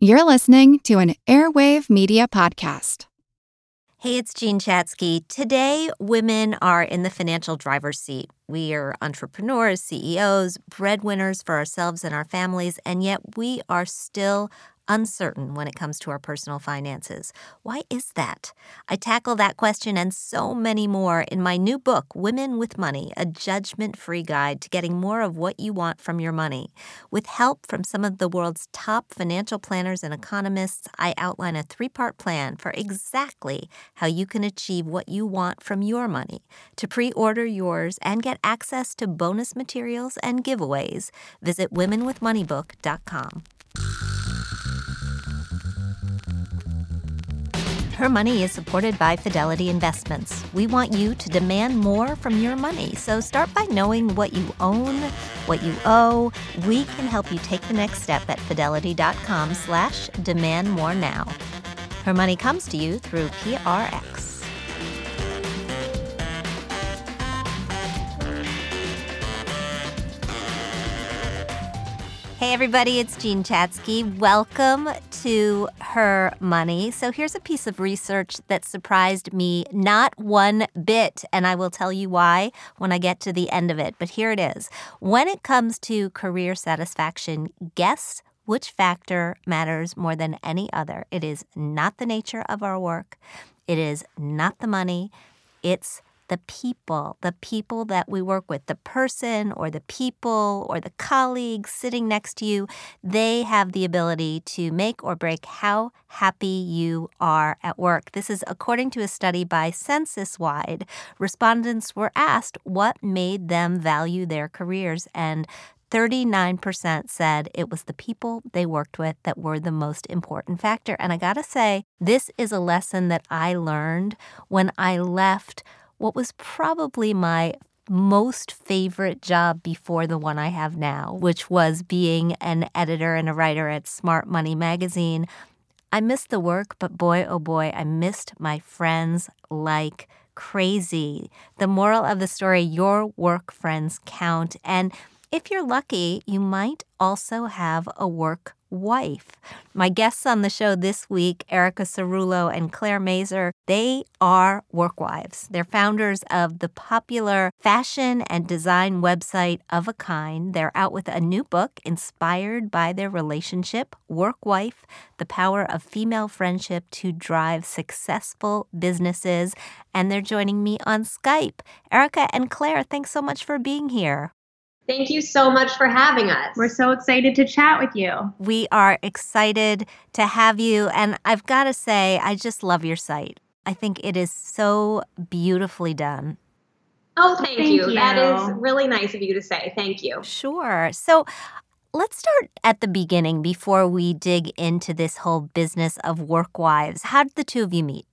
You're listening to an Airwave Media Podcast. Hey, it's Jean Chatzky. Today, women are in the financial driver's seat. We are entrepreneurs, CEOs, breadwinners for ourselves and our families, and yet we are still uncertain when it comes to our personal finances. Why is that? I tackle that question and so many more in my new book, Women with Money A Judgment Free Guide to Getting More of What You Want from Your Money. With help from some of the world's top financial planners and economists, I outline a three part plan for exactly how you can achieve what you want from your money. To pre order yours and get access to bonus materials and giveaways, visit womenwithmoneybook.com. Her Money is supported by Fidelity Investments. We want you to demand more from your money. So start by knowing what you own, what you owe. We can help you take the next step at fidelity.com slash demand more now. Her Money comes to you through PRX. Hey, everybody, it's Jean Chatzky. Welcome to Her Money. So, here's a piece of research that surprised me not one bit, and I will tell you why when I get to the end of it. But here it is. When it comes to career satisfaction, guess which factor matters more than any other? It is not the nature of our work, it is not the money, it's the people, the people that we work with, the person or the people or the colleagues sitting next to you, they have the ability to make or break how happy you are at work. This is according to a study by Censuswide. Respondents were asked what made them value their careers, and 39% said it was the people they worked with that were the most important factor. And I gotta say, this is a lesson that I learned when I left what was probably my most favorite job before the one I have now, which was being an editor and a writer at Smart Money magazine. I missed the work, but boy, oh boy, I missed my friends like crazy. The moral of the story your work friends count. And if you're lucky, you might also have a work wife. My guests on the show this week, Erica Cerullo and Claire Mazur, they are work wives. They're founders of the popular fashion and design website Of a Kind. They're out with a new book inspired by their relationship, Work Wife The Power of Female Friendship to Drive Successful Businesses. And they're joining me on Skype. Erica and Claire, thanks so much for being here. Thank you so much for having us. We're so excited to chat with you. We are excited to have you. And I've got to say, I just love your site. I think it is so beautifully done. Oh, thank, thank you. you. That is really nice of you to say. Thank you. Sure. So, let's start at the beginning before we dig into this whole business of work wives. How did the two of you meet?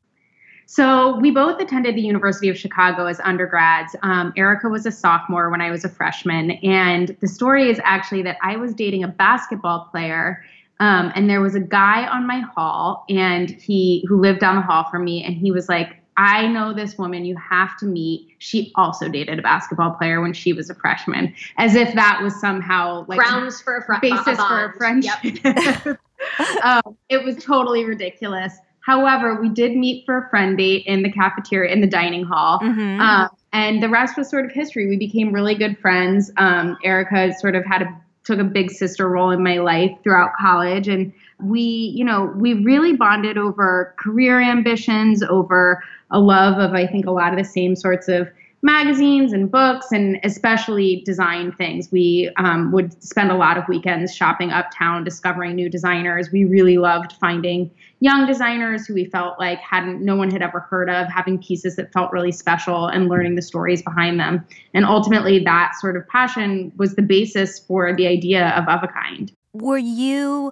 So we both attended the University of Chicago as undergrads. Um, Erica was a sophomore when I was a freshman, and the story is actually that I was dating a basketball player. Um, and there was a guy on my hall, and he who lived down the hall from me, and he was like, "I know this woman. You have to meet. She also dated a basketball player when she was a freshman, as if that was somehow like grounds for a fr- basis a for a friendship." Yep. um, it was totally ridiculous. However, we did meet for a friend date in the cafeteria in the dining hall. Mm-hmm. Um, and the rest was sort of history. We became really good friends. Um, Erica sort of had a took a big sister role in my life throughout college and we you know we really bonded over career ambitions over a love of i think a lot of the same sorts of magazines and books and especially design things. We um, would spend a lot of weekends shopping uptown, discovering new designers. We really loved finding young designers who we felt like hadn't no one had ever heard of, having pieces that felt really special and learning the stories behind them. And ultimately that sort of passion was the basis for the idea of Of a Kind. Were you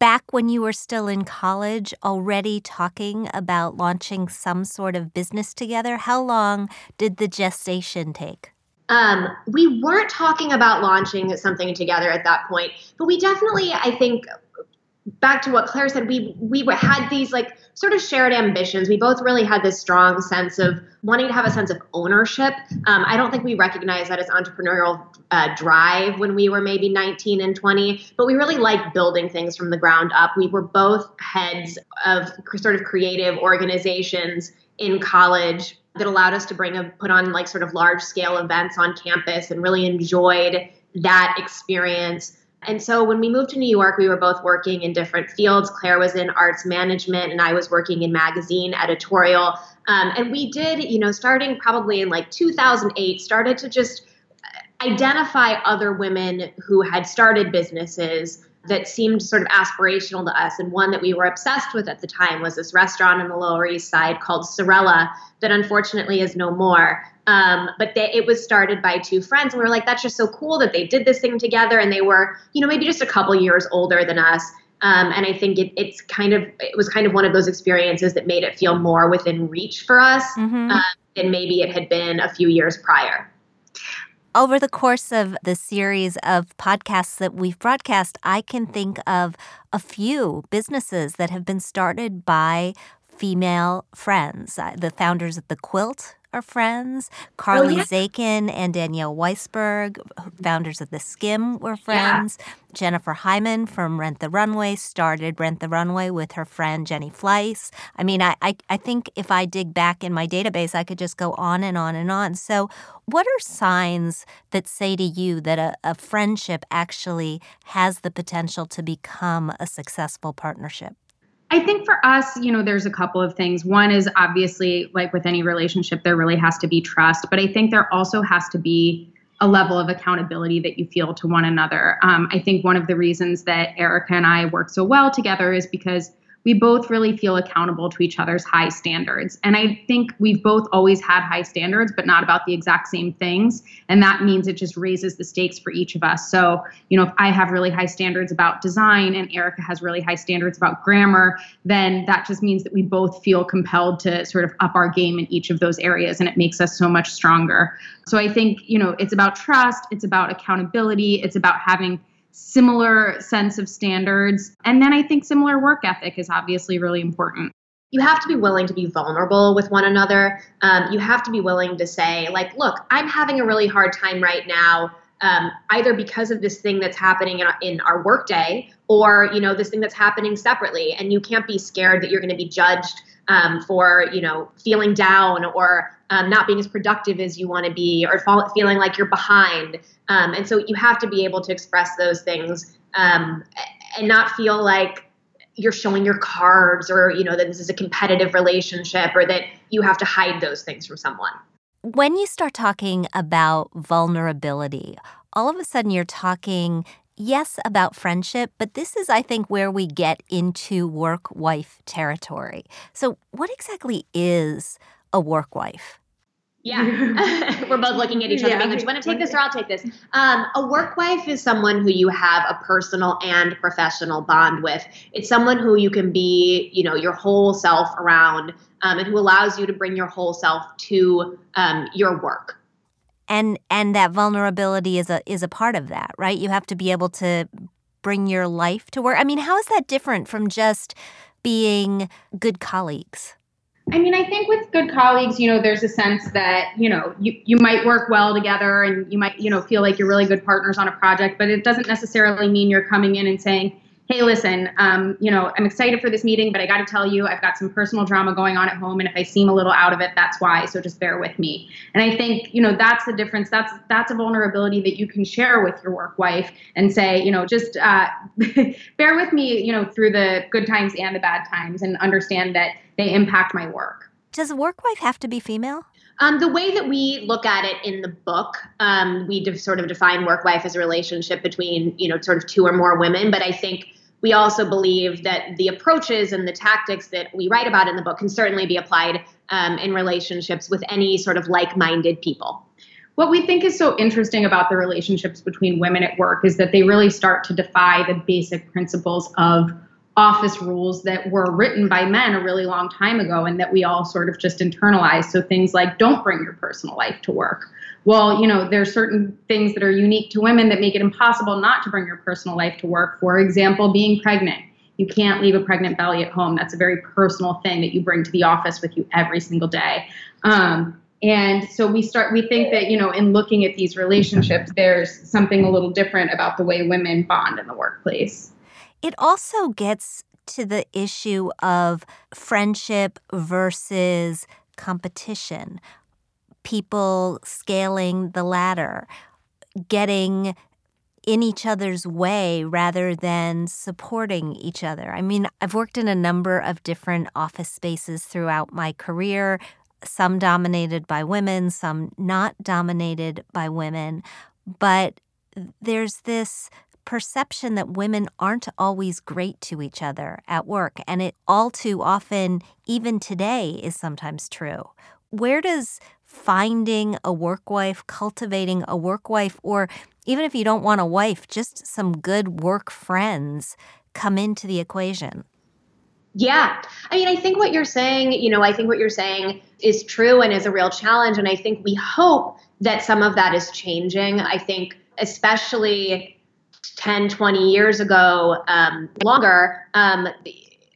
back when you were still in college already talking about launching some sort of business together? How long did the gestation take? Um, we weren't talking about launching something together at that point, but we definitely, I think, back to what Claire said, we we had these like sort of shared ambitions. We both really had this strong sense of wanting to have a sense of ownership. Um, I don't think we recognized that as entrepreneurial uh, drive when we were maybe 19 and 20, but we really liked building things from the ground up. We were both heads of sort of creative organizations in college that allowed us to bring a put on like sort of large scale events on campus and really enjoyed that experience and so when we moved to New York, we were both working in different fields. Claire was in arts management, and I was working in magazine editorial. Um, and we did, you know, starting probably in like 2008, started to just identify other women who had started businesses that seemed sort of aspirational to us. And one that we were obsessed with at the time was this restaurant in the Lower East Side called Sorella, that unfortunately is no more. Um, but they, it was started by two friends, and we were like, that's just so cool that they did this thing together, and they were, you know, maybe just a couple years older than us. Um, and I think it, it's kind of it was kind of one of those experiences that made it feel more within reach for us mm-hmm. uh, than maybe it had been a few years prior. Over the course of the series of podcasts that we've broadcast, I can think of a few businesses that have been started by female friends. Uh, the founders of the Quilt are friends. Oh, Carly oh, yeah. Zakin and Danielle Weisberg, founders of The Skimm, were friends. Yeah. Jennifer Hyman from Rent the Runway started Rent the Runway with her friend Jenny Fleiss. I mean, I, I, I think if I dig back in my database, I could just go on and on and on. So, what are signs that say to you that a, a friendship actually has the potential to become a successful partnership? I think for us, you know, there's a couple of things. One is obviously, like with any relationship, there really has to be trust, but I think there also has to be a level of accountability that you feel to one another. Um, I think one of the reasons that Erica and I work so well together is because we both really feel accountable to each other's high standards. And I think we've both always had high standards, but not about the exact same things. And that means it just raises the stakes for each of us. So, you know, if I have really high standards about design and Erica has really high standards about grammar, then that just means that we both feel compelled to sort of up our game in each of those areas. And it makes us so much stronger. So I think, you know, it's about trust, it's about accountability, it's about having similar sense of standards. And then I think similar work ethic is obviously really important. You have to be willing to be vulnerable with one another. Um, you have to be willing to say, like, look, I'm having a really hard time right now. Um, either because of this thing that's happening in our, in our workday or you know this thing that's happening separately and you can't be scared that you're going to be judged um, for you know feeling down or um, not being as productive as you want to be or fall, feeling like you're behind. Um, and so you have to be able to express those things um, and not feel like you're showing your cards or you know that this is a competitive relationship or that you have to hide those things from someone. When you start talking about vulnerability, all of a sudden you're talking yes, about friendship, but this is, I think, where we get into work wife territory. So, what exactly is a work wife? Yeah, we're both looking at each other, yeah, being like, do "You want to take this or I'll take this?" Um, a work wife is someone who you have a personal and professional bond with. It's someone who you can be, you know, your whole self around, um, and who allows you to bring your whole self to um, your work and and that vulnerability is a is a part of that right? You have to be able to bring your life to work i mean how is that different from just being good colleagues? I mean, I think with good colleagues, you know, there's a sense that, you know, you, you might work well together and you might, you know, feel like you're really good partners on a project, but it doesn't necessarily mean you're coming in and saying, hey, listen, um, you know, I'm excited for this meeting, but I got to tell you, I've got some personal drama going on at home, and if I seem a little out of it, that's why. So just bear with me. And I think, you know, that's the difference. That's that's a vulnerability that you can share with your work wife and say, you know, just uh, bear with me, you know, through the good times and the bad times, and understand that they impact my work. Does a work wife have to be female? Um, the way that we look at it in the book, um, we de- sort of define work wife as a relationship between, you know, sort of two or more women. But I think we also believe that the approaches and the tactics that we write about in the book can certainly be applied um, in relationships with any sort of like minded people. What we think is so interesting about the relationships between women at work is that they really start to defy the basic principles of office rules that were written by men a really long time ago and that we all sort of just internalized. So things like don't bring your personal life to work well, you know, there's certain things that are unique to women that make it impossible not to bring your personal life to work. For example, being pregnant. you can't leave a pregnant belly at home. That's a very personal thing that you bring to the office with you every single day. Um, and so we start, we think that, you know, in looking at these relationships, there's something a little different about the way women bond in the workplace. It also gets to the issue of friendship versus competition, people scaling the ladder, getting in each other's way rather than supporting each other. I mean, I've worked in a number of different office spaces throughout my career, some dominated by women, some not dominated by women. But there's this perception that women aren't always great to each other at work. And it all too often, even today, is sometimes true. Where does finding a work wife, cultivating a work wife, or even if you don't want a wife, just some good work friends come into the equation? Yeah. I mean, I think what you're saying, you know, I think what you're saying is true and is a real challenge. And I think we hope that some of that is changing. I think, especially 10, 20 years ago, um, longer, um,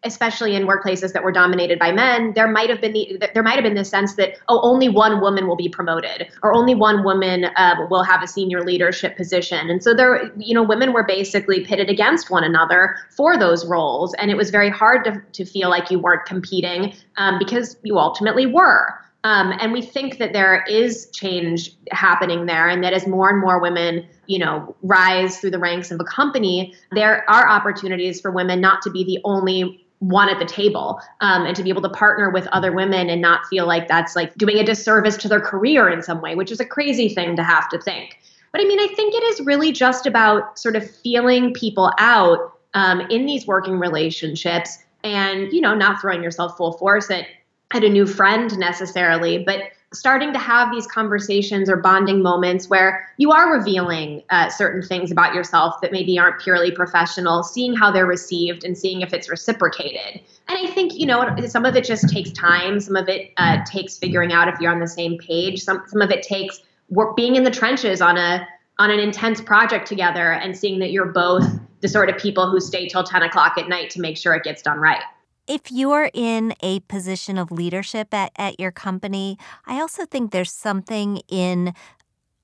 especially in workplaces that were dominated by men, there might have been the there might have been the sense that oh, only one woman will be promoted, or only one woman um, will have a senior leadership position, and so there, you know, women were basically pitted against one another for those roles, and it was very hard to to feel like you weren't competing um, because you ultimately were. Um, and we think that there is change happening there, and that as more and more women, you know, rise through the ranks of a company, there are opportunities for women not to be the only one at the table um, and to be able to partner with other women and not feel like that's like doing a disservice to their career in some way, which is a crazy thing to have to think. But I mean, I think it is really just about sort of feeling people out um, in these working relationships and, you know, not throwing yourself full force at, at a new friend necessarily, but starting to have these conversations or bonding moments where you are revealing uh, certain things about yourself that maybe aren't purely professional, seeing how they're received and seeing if it's reciprocated. And I think, you know, some of it just takes time. Some of it uh, takes figuring out if you're on the same page. Some, some of it takes work, being in the trenches on a on an intense project together and seeing that you're both the sort of people who stay till 10 o'clock at night to make sure it gets done right. If you're in a position of leadership at, at your company, I also think there's something in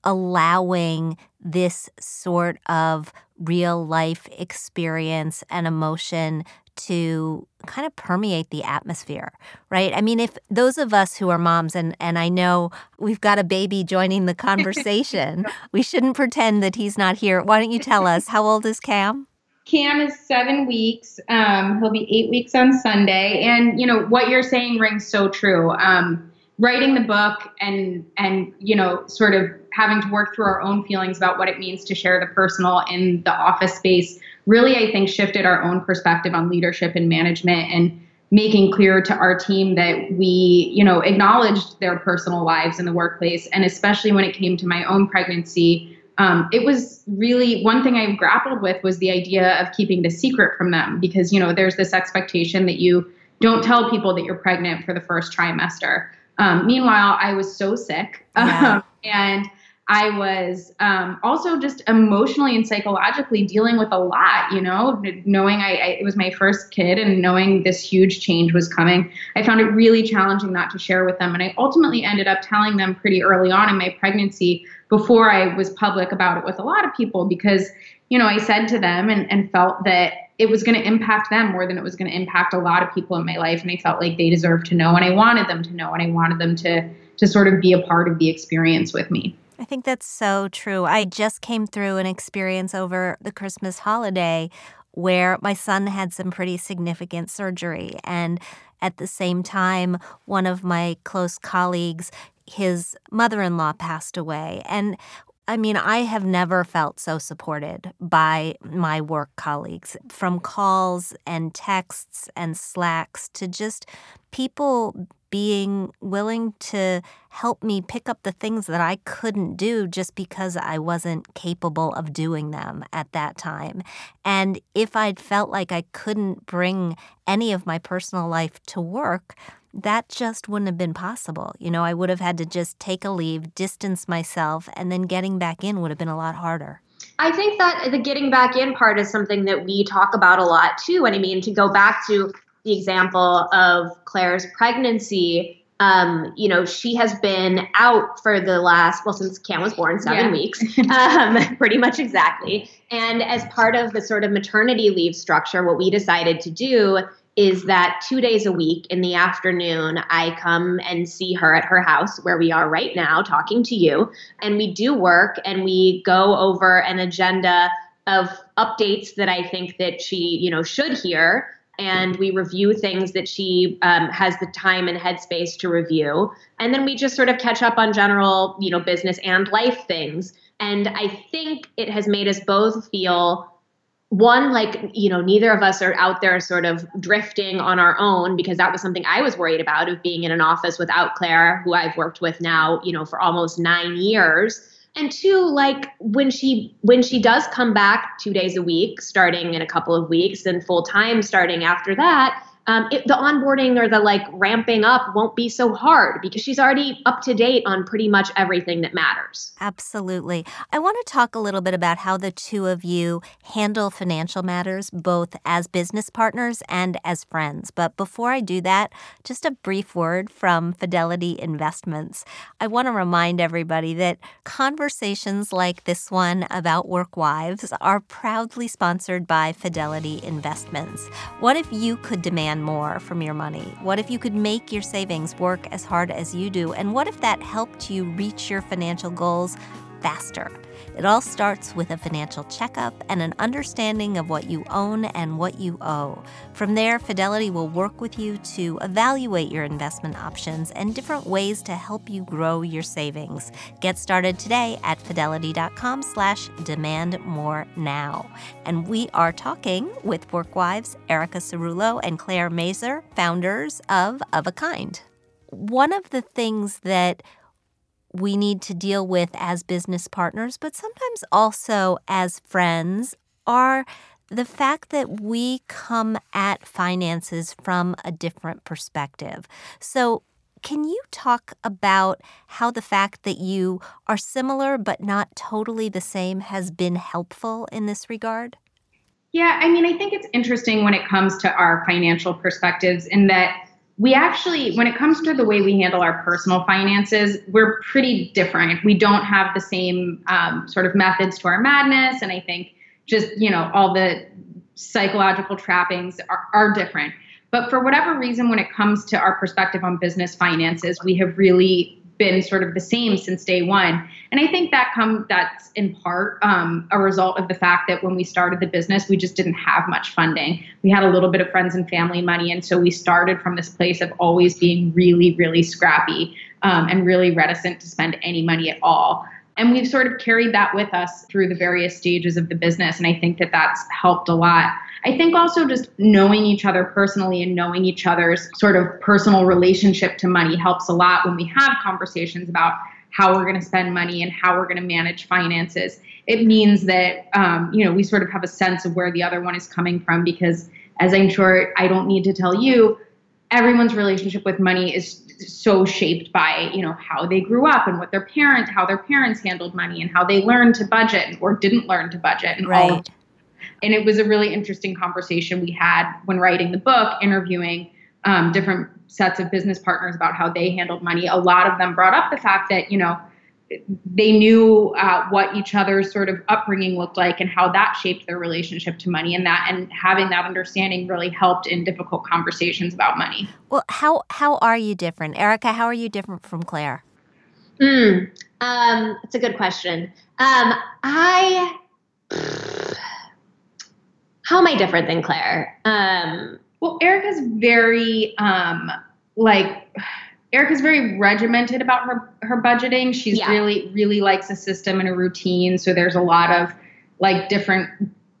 allowing this sort of real life experience and emotion to kind of permeate the atmosphere, right? I mean, if those of us who are moms, and, and I know we've got a baby joining the conversation, we shouldn't pretend that he's not here. Why don't you tell us, how old is Cam? Cam is seven weeks. Um, he'll be eight weeks on Sunday. And you know what you're saying rings so true. Um, writing the book and and you know sort of having to work through our own feelings about what it means to share the personal in the office space really I think shifted our own perspective on leadership and management and making clear to our team that we you know acknowledged their personal lives in the workplace and especially when it came to my own pregnancy um, it was really one thing I've grappled with was the idea of keeping the secret from them because you know there's this expectation that you don't tell people that you're pregnant for the first trimester. Um, meanwhile, I was so sick, yeah. um, and I was um, also just emotionally and psychologically dealing with a lot. You know, knowing I, I, it was my first kid and knowing this huge change was coming, I found it really challenging not to share with them. And I ultimately ended up telling them pretty early on in my pregnancy before I was public about it with a lot of people because, you know, I said to them and, and felt that it was going to impact them more than it was going to impact a lot of people in my life. And I felt like they deserved to know and I wanted them to know and I wanted them to to sort of be a part of the experience with me. I think that's so true. I just came through an experience over the Christmas holiday where my son had some pretty significant surgery. And at the same time, one of my close colleagues his mother in law passed away. And I mean, I have never felt so supported by my work colleagues from calls and texts and slacks to just people being willing to help me pick up the things that I couldn't do just because I wasn't capable of doing them at that time. And if I'd felt like I couldn't bring any of my personal life to work, that just wouldn't have been possible. You know, I would have had to just take a leave, distance myself, and then getting back in would have been a lot harder. I think that the getting back in part is something that we talk about a lot too. And I mean, to go back to the example of Claire's pregnancy, um, you know, she has been out for the last, well, since Cam was born, seven yeah. weeks, um, pretty much exactly. And as part of the sort of maternity leave structure, what we decided to do is that two days a week in the afternoon, I come and see her at her house where we are right now talking to you. And we do work and we go over an agenda of updates that I think that she, you know, should hear and we review things that she um, has the time and headspace to review. And then we just sort of catch up on general you know business and life things. And i think it has made us both feel one like you know neither of us are out there sort of drifting on our own because that was something i was worried about of being in an office without claire who i've worked with now you know for almost nine years and two like when she when she does come back two days a week starting in a couple of weeks and full time starting after that um, it, the onboarding or the like ramping up won't be so hard because she's already up to date on pretty much everything that matters. Absolutely. I want to talk a little bit about how the two of you handle financial matters, both as business partners and as friends. But before I do that, just a brief word from Fidelity Investments. I want to remind everybody that conversations like this one about work wives are proudly sponsored by Fidelity Investments. What if you could demand more from your money? What if you could make your savings work as hard as you do? And what if that helped you reach your financial goals faster? It all starts with a financial checkup and an understanding of what you own and what you owe. From there, Fidelity will work with you to evaluate your investment options and different ways to help you grow your savings. Get started today at fidelity.com slash demand more now. And we are talking with Workwives Erica Cerullo and Claire Mazur, founders of Of a Kind. One of the things that we need to deal with as business partners, but sometimes also as friends, are the fact that we come at finances from a different perspective. So, can you talk about how the fact that you are similar but not totally the same has been helpful in this regard? Yeah, I mean, I think it's interesting when it comes to our financial perspectives in that we actually, when it comes to the way we handle our personal finances, we're pretty different. We don't have the same um, sort of methods to our madness. And I think just, you know, all the psychological trappings are, are different. But for whatever reason, when it comes to our perspective on business finances, we have really been sort of the same since day one. And I think that come that's in part um, a result of the fact that when we started the business, we just didn't have much funding. We had a little bit of friends and family money, and so we started from this place of always being really, really scrappy um, and really reticent to spend any money at all. And we've sort of carried that with us through the various stages of the business, and I think that that's helped a lot. I think also just knowing each other personally and knowing each other's sort of personal relationship to money helps a lot when we have conversations about how we're going to spend money and how we're going to manage finances. It means that um, you know we sort of have a sense of where the other one is coming from because, as I'm sure I don't need to tell you, everyone's relationship with money is so shaped by you know how they grew up and what their parents how their parents handled money and how they learned to budget or didn't learn to budget and right. all and it was a really interesting conversation we had when writing the book, interviewing um, different sets of business partners about how they handled money. A lot of them brought up the fact that, you know, they knew uh, what each other's sort of upbringing looked like and how that shaped their relationship to money and that and having that understanding really helped in difficult conversations about money well how how are you different erica how are you different from claire Hmm. um, it's a good question um, i how am I different than Claire? Um, well, Erica's very um, like Erica's very regimented about her her budgeting. She's yeah. really really likes a system and a routine. So there's a lot of like different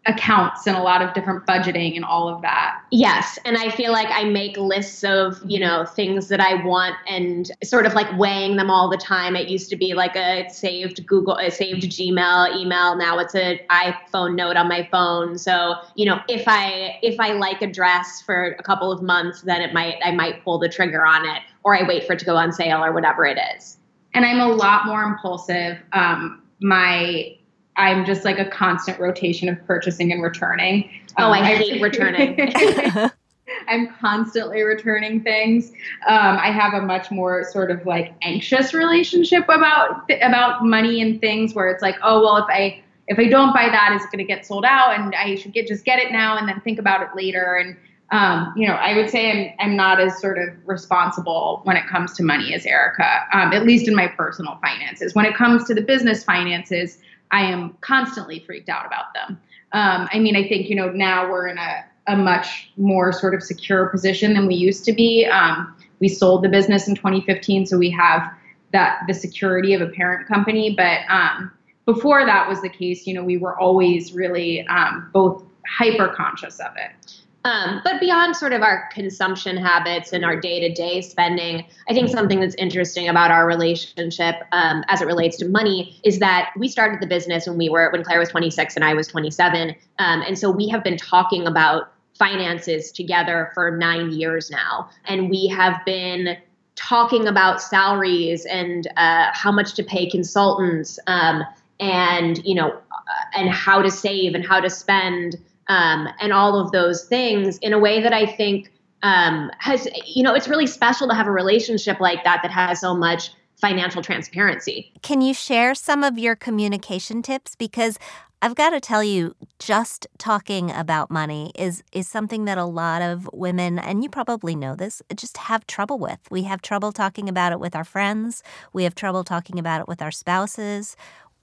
accounts and a lot of different budgeting and all of that. Yes, and I feel like I make lists of, you know, things that I want and sort of like weighing them all the time. It used to be like a saved Google a saved Gmail email, now it's an iPhone note on my phone. So, you know, if I if I like a dress for a couple of months, then it might I might pull the trigger on it or I wait for it to go on sale or whatever it is. And I'm a lot more impulsive. Um my I'm just like a constant rotation of purchasing and returning. Oh, um, I hate I, returning. I'm constantly returning things. Um, I have a much more sort of like anxious relationship about about money and things where it's like, oh well, if I if I don't buy that, it's going to get sold out, and I should get just get it now and then think about it later. And um, you know, I would say I'm I'm not as sort of responsible when it comes to money as Erica, um, at least in my personal finances. When it comes to the business finances, I am constantly freaked out about them. Um, I mean, I think you know now we're in a a much more sort of secure position than we used to be. Um, we sold the business in 2015, so we have that the security of a parent company. But um, before that was the case, you know, we were always really um, both hyper conscious of it. Um, but beyond sort of our consumption habits and our day to day spending, I think something that's interesting about our relationship um, as it relates to money is that we started the business when we were, when Claire was 26 and I was 27. Um, and so we have been talking about finances together for nine years now. And we have been talking about salaries and uh, how much to pay consultants um, and, you know, uh, and how to save and how to spend um, and all of those things in a way that I think um, has, you know, it's really special to have a relationship like that that has so much financial transparency. Can you share some of your communication tips? Because I've got to tell you, just talking about money is is something that a lot of women, and you probably know this, just have trouble with. We have trouble talking about it with our friends. We have trouble talking about it with our spouses.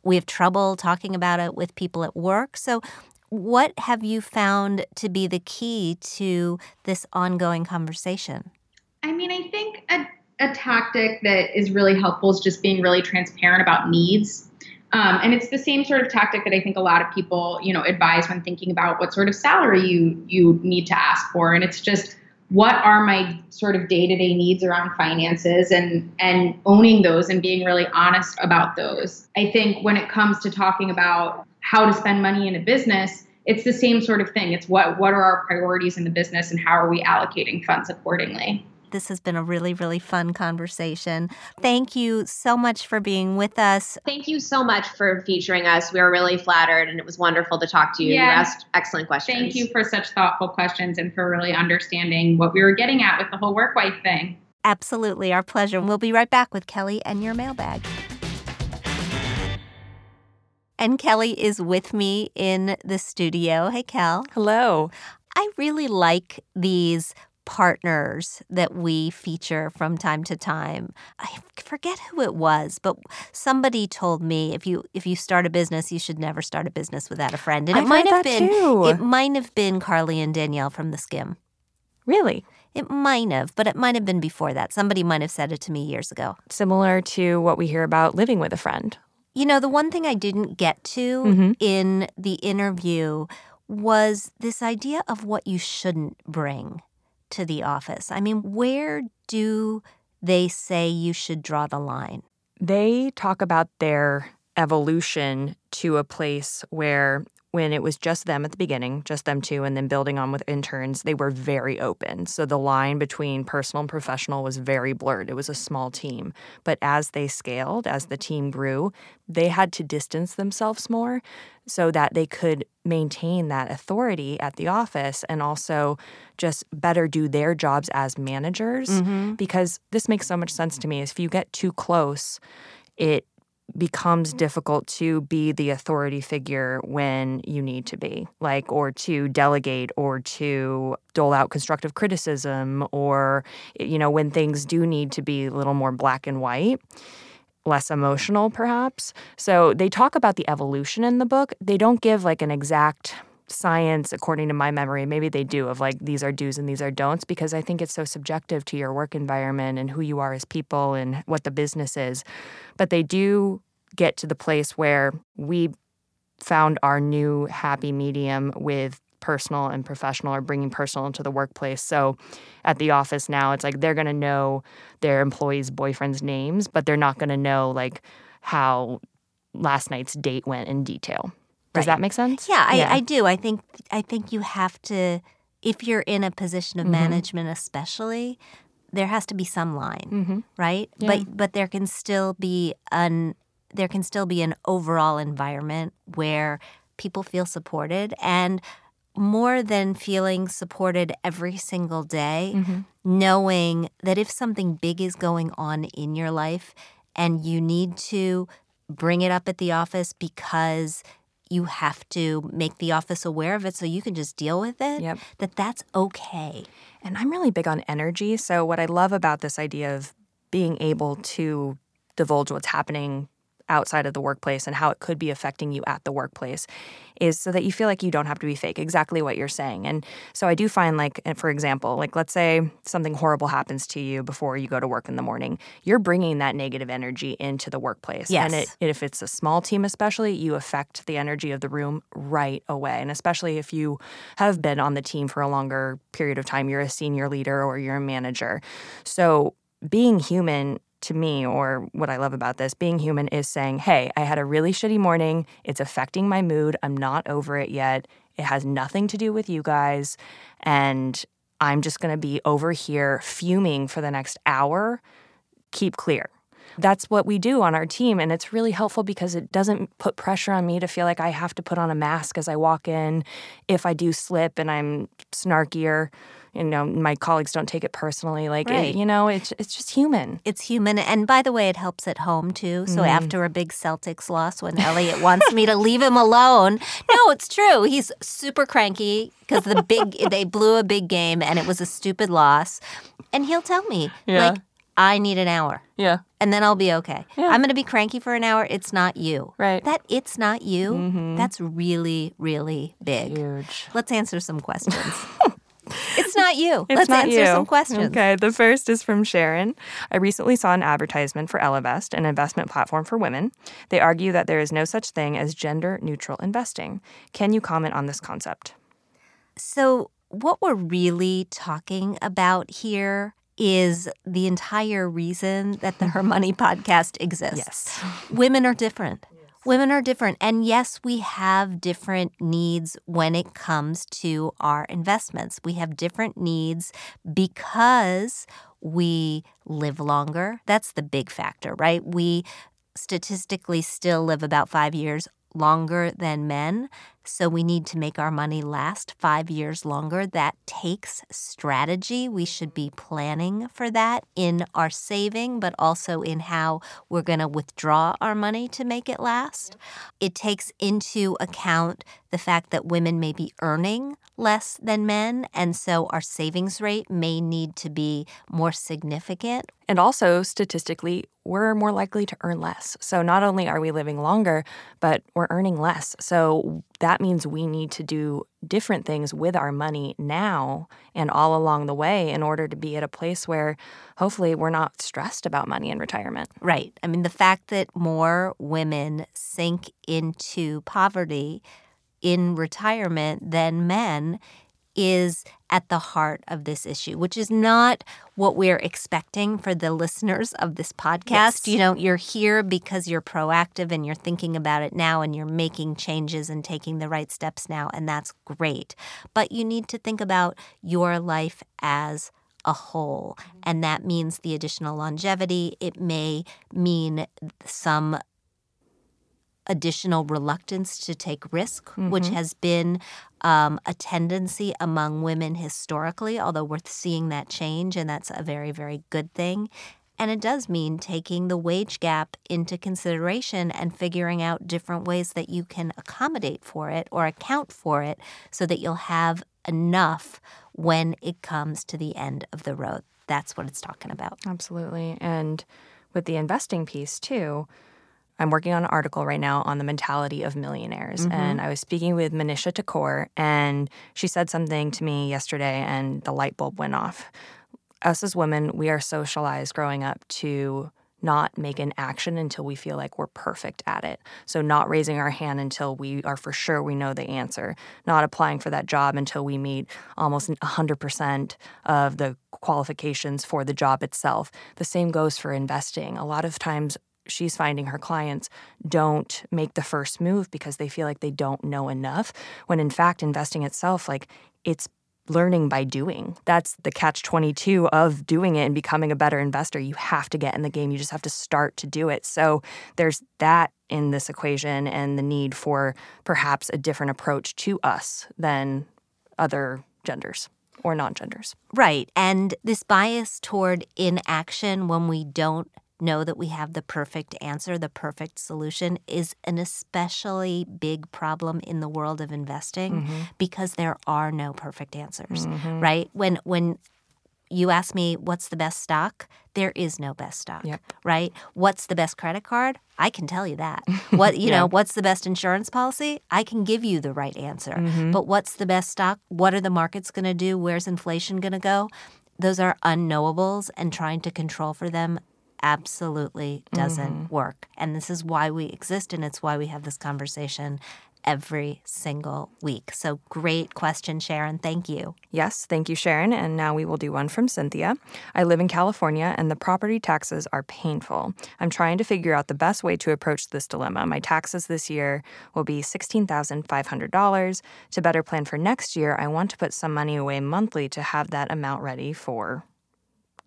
We have trouble talking about it with people at work. So, what have you found to be the key to this ongoing conversation? I mean, I think a, a tactic that is really helpful is just being really transparent about needs. Um, and it's the same sort of tactic that I think a lot of people, you know, advise when thinking about what sort of salary you you need to ask for. And it's just what are my sort of day-to-day needs around finances and and owning those and being really honest about those. I think when it comes to talking about how to spend money in a business, it's the same sort of thing. It's what what are our priorities in the business and how are we allocating funds accordingly. This has been a really, really fun conversation. Thank you so much for being with us. Thank you so much for featuring us. We were really flattered and it was wonderful to talk to you. Yeah. You asked excellent questions. Thank you for such thoughtful questions and for really understanding what we were getting at with the whole work wife thing. Absolutely. Our pleasure. We'll be right back with Kelly and your mailbag. And Kelly is with me in the studio. Hey, Kel. Hello. I really like these partners that we feature from time to time. I forget who it was, but somebody told me if you if you start a business, you should never start a business without a friend. And I've it might have been too. it might have been Carly and Danielle from the Skimm. Really? It might have, but it might have been before that. Somebody might have said it to me years ago. Similar to what we hear about living with a friend. You know, the one thing I didn't get to mm-hmm. in the interview was this idea of what you shouldn't bring to the office. I mean, where do they say you should draw the line? They talk about their evolution to a place where when it was just them at the beginning, just them two, and then building on with interns, they were very open. So the line between personal and professional was very blurred. It was a small team. But as they scaled, as the team grew, they had to distance themselves more so that they could maintain that authority at the office and also just better do their jobs as managers. Mm-hmm. Because this makes so much sense to me. If you get too close, it becomes difficult to be the authority figure when you need to be, like, or to delegate or to dole out constructive criticism, or, you know, when things do need to be a little more black and white. Less emotional, perhaps. So they talk about the evolution in the book. They don't give like an exact science according to my memory maybe they do of like these are do's and these are don'ts because i think it's so subjective to your work environment and who you are as people and what the business is but they do get to the place where we found our new happy medium with personal and professional or bringing personal into the workplace. So at the office now, it's like they're going to know their employees' boyfriend's names, but they're not going to know like how last night's date went in detail. Does right. that make sense? Yeah, I, yeah. I do. I think I think you have to if you're in a position of mm-hmm. management especially, there has to be some line, mm-hmm. right? Yeah. But but there can still be an there can still be an overall environment where people feel supported and more than feeling supported every single day, Mm-hmm. knowing that if something big is going on in your life and you need to bring it up at the office because you have to make the office aware of it so you can just deal with it, Yep. that that's okay. And I'm really big on energy. So, what I love about this idea of being able to divulge what's happening outside of the workplace and how it could be affecting you at the workplace is so that you feel like you don't have to be fake, exactly what you're saying. And so, I do find, like, for example, like, let's say something horrible happens to you before you go to work in the morning, you're bringing that negative energy into the workplace. Yes. And it, if it's a small team, especially, you affect the energy of the room right away. And especially if you have been on the team for a longer period of time, you're a senior leader or you're a manager. So being human to me, or what I love about this, being human is saying, hey, I had a really shitty morning. It's affecting my mood. I'm not over it yet. It has nothing to do with you guys. And I'm just going to be over here fuming for the next hour. Keep clear. That's what we do on our team. And it's really helpful because it doesn't put pressure on me to feel like I have to put on a mask as I walk in. If I do slip and I'm snarkier, you know, my colleagues don't take it personally. Like, it- you know, it's, it's just human. It's human. And by the way, it helps at home too. So Mm. after a big Celtics loss, when Elliot wants me to leave him alone, no, it's true. He's super cranky because the big they blew a big game and it was a stupid loss. And he'll tell me, Yeah. like, I need an hour. Yeah. And then I'll be okay. Yeah. I'm going to be cranky for an hour. It's not you. Right. That it's not you. Mhm. That's really, really big. Huge. Let's answer some questions. it's not you. It's Let's not answer you. some questions. Okay, the first is from Sharon. I recently saw an advertisement for Ellevest, an investment platform for women. They argue that there is no such thing as gender neutral investing. Can you comment on this concept? So, what we're really talking about here is the entire reason that the Her Money podcast exists. Yes. Women are different. Women are different. And yes, we have different needs when it comes to our investments. We have different needs because we live longer. That's the big factor, right? We statistically still live about five years longer than men. So we need to make our money last five years longer. That takes strategy. We should be planning for that in our saving, but also in how we're going to withdraw our money to make it last. It takes into account the fact that women may be earning less than men. And so our savings rate may need to be more significant And also, statistically, we're more likely to earn less. So, not only are we living longer, but we're earning less. So, that means we need to do different things with our money now and all along the way in order to be at a place where hopefully we're not stressed about money in retirement. Right. I mean, the fact that more women sink into poverty in retirement than men is at the heart of this issue, which is not what we're expecting for the listeners of this podcast. Yes. You know, you're here because you're proactive and you're thinking about it now and you're making changes and taking the right steps now, and that's great. But you need to think about your life as a whole. Mm-hmm. And that means the additional longevity. It may mean some additional reluctance to take risk, which mm-hmm. has been um, a tendency among women historically, although we're seeing that change, and that's a very, very good thing. And it does mean taking the wage gap into consideration and figuring out different ways that you can accommodate for it or account for it so that you'll have enough when it comes to the end of the road. That's what it's talking about. Absolutely. And with the investing piece, too, I'm working on an article right now on the mentality of millionaires. Mm-hmm. And I was speaking with Manisha Thakor, and she said something to me yesterday, and the light bulb went off. Us as women, we are socialized growing up to not make an action until we feel like we're perfect at it. So, not raising our hand until we are for sure we know the answer, not applying for that job until we meet almost 100% of the qualifications for the job itself. The same goes for investing. A lot of times, she's finding her clients don't make the first move because they feel like they don't know enough when in fact investing itself like it's learning by doing. That's the catch 22 of doing it and becoming a better investor. You have to get in the game. You just have to start to do it. So there's that in this equation and the need for perhaps a different approach to us than other genders or non genders. Right. And this bias toward inaction when we don't know that we have the perfect answer, the perfect solution, is an especially big problem in the world of investing mm-hmm. because there are no perfect answers, mm-hmm. right? When when you ask me what's the best stock, there is no best stock, yep. right? What's the best credit card? I can tell you that. What you yeah. know, what's the best insurance policy? I can give you the right answer. Mm-hmm. But what's the best stock? What are the markets going to do? Where's inflation going to go? Those are unknowables and trying to control for them absolutely doesn't mm-hmm. work. And this is why we exist and it's why we have this conversation every single week. So great question, Sharon. Thank you. Yes, thank you, Sharon. And now we will do one from Cynthia. I live in California and the property taxes are painful. I'm trying to figure out the best way to approach this dilemma. My taxes this year will be $16,500. To better plan for next year, I want to put some money away monthly to have that amount ready for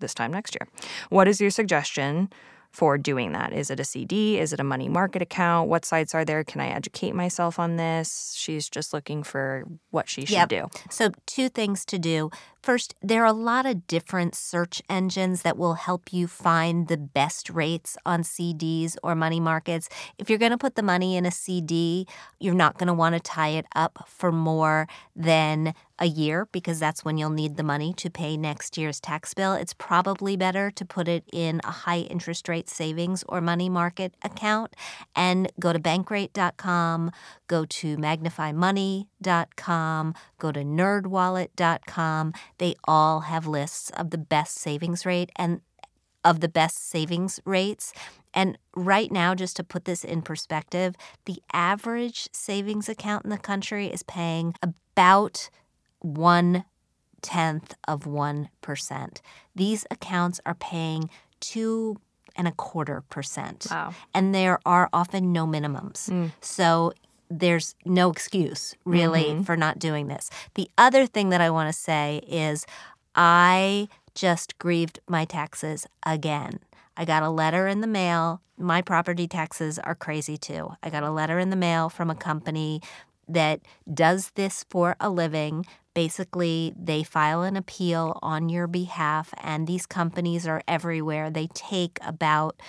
this time next year. What is your suggestion for doing that? Is it a CD? Is it a money market account? What sites are there? Can I educate myself on this? She's just looking for what she should yep. do. So, two things to do. First, there are a lot of different search engines that will help you find the best rates on CDs or money markets. If you're going to put the money in a CD, you're not going to want to tie it up for more than a year because that's when you'll need the money to pay next year's tax bill. It's probably better to put it in a high interest rate savings or money market account and go to bankrate.com, go to magnifymoney.com, go to nerdwallet.com. They all have lists of the best savings rate and of the best savings rates. And right now, just to put this in perspective, the average savings account in the country is paying about one tenth of 1%. These accounts are paying two and a quarter percent. Wow. And there are often no minimums. Mm. So there's no excuse really mm-hmm. for not doing this. The other thing that I want to say is I just grieved my taxes again. I got a letter in the mail. My property taxes are crazy too. I got a letter in the mail from a company that does this for a living. Basically, they file an appeal on your behalf, and these companies are everywhere. They take about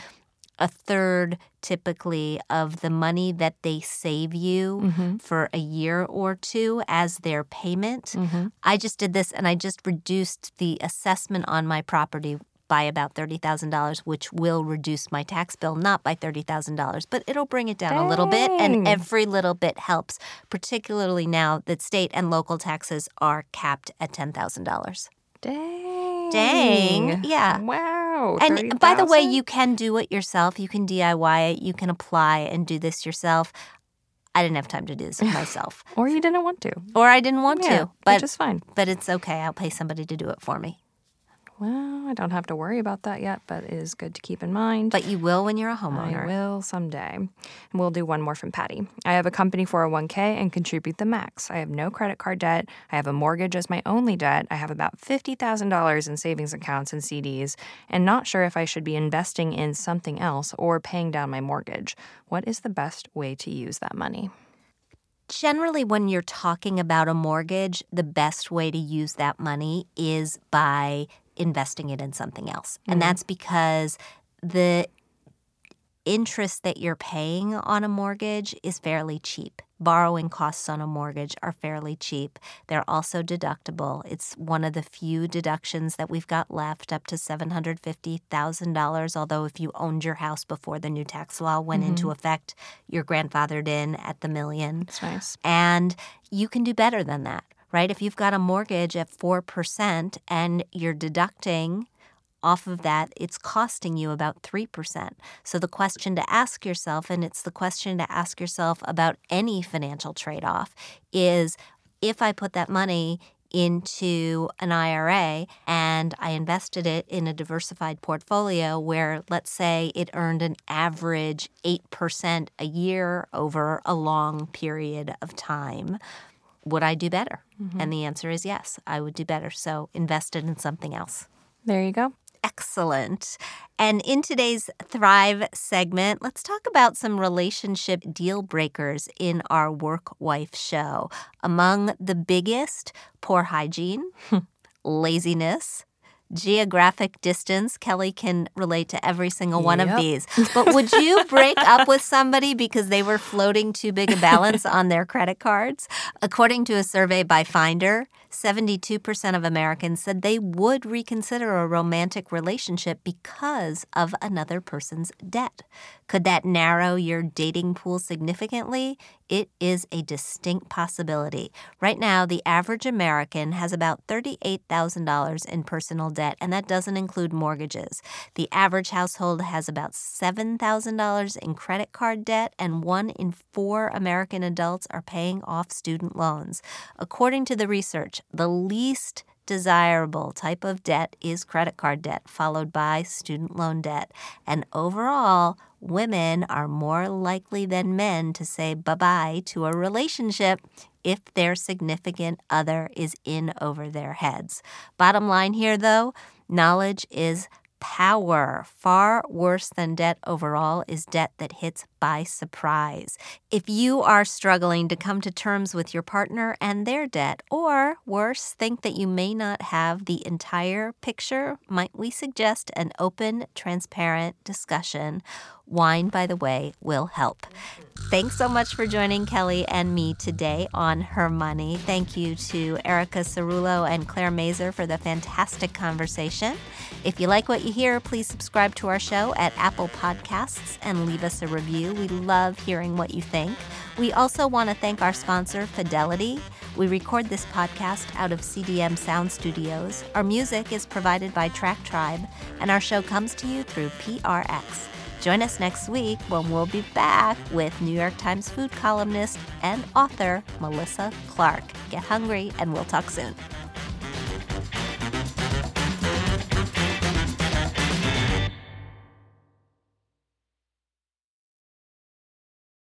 a third typically of the money that they save you mm-hmm. for a year or two as their payment. Mm-hmm. I just did this and I just reduced the assessment on my property by about $30,000, which will reduce my tax bill, not by $30,000, but it'll bring it down Dang. a little bit. And every little bit helps, particularly now that state and local taxes are capped at $10,000. Dang. Dang. Yeah. Wow. And 30, by the way, you can do it yourself. You can DIY it. You can apply and do this yourself. I didn't have time to do this myself. or you didn't want to. Or I didn't want yeah, to. But, is fine. But it's okay. I'll pay somebody to do it for me. Well, I don't have to worry about that yet, but it is good to keep in mind. But you will when you're a homeowner. I will someday. And we'll do one more from Patty. I have a company 401k and contribute the max. I have no credit card debt. I have a mortgage as my only debt. I have about $50,000 in savings accounts and CDs, and not sure if I should be investing in something else or paying down my mortgage. What is the best way to use that money? Generally, when you're talking about a mortgage, the best way to use that money is by investing it in something else. Mm-hmm. And that's because the interest that you're paying on a mortgage is fairly cheap. Borrowing costs on a mortgage are fairly cheap. They're also deductible. It's one of the few deductions that we've got left, up to $750,000. Although, if you owned your house before the new tax law went mm-hmm. into effect, you're grandfathered in at the million. That's nice. And you can do better than that right? If you've got a mortgage at 4% and you're deducting off of that, it's costing you about 3%. So the question to ask yourself, and it's the question to ask yourself about any financial trade off, is if I put that money into an IRA and I invested it in a diversified portfolio where, let's say, it earned an average 8% a year over a long period of time would I do better? Mm-hmm. And the answer is yes, I would do better. So invest it in something else. There you go. Excellent. And in today's Thrive segment, let's talk about some relationship deal breakers in our work wife show. Among the biggest, poor hygiene, laziness, geographic distance. Kelly can relate to every single one yep. of these. But would you break up with somebody because they were floating too big a balance on their credit cards? According to a survey by Finder, 72% of Americans said they would reconsider a romantic relationship because of another person's debt. Could that narrow your dating pool significantly? It is a distinct possibility. Right now, the average American has about $38,000 in personal debt, and that doesn't include mortgages. The average household has about $7,000 in credit card debt, and one in four American adults are paying off student loans. According to the research, the least desirable type of debt is credit card debt, followed by student loan debt. And overall, women are more likely than men to say bye bye to a relationship if their significant other is in over their heads. Bottom line here, though, knowledge is power. Far worse than debt overall is debt that hits by surprise. If you are struggling to come to terms with your partner and their debt, or worse, think that you may not have the entire picture, might we suggest an open, transparent discussion? Wine, by the way, will help. Thanks so much for joining Kelly and me today on Her Money. Thank you to Erica Cerullo and Claire Mazur for the fantastic conversation. If you like what you hear, please subscribe to our show at Apple Podcasts and leave us a review. We love hearing what you think. We also want to thank our sponsor, Fidelity. We record this podcast out of CDM Sound Studios. Our music is provided by Track Tribe, and our show comes to you through PRX. Join us next week when we'll be back with New York Times food columnist and author Melissa Clark. Get hungry, and we'll talk soon.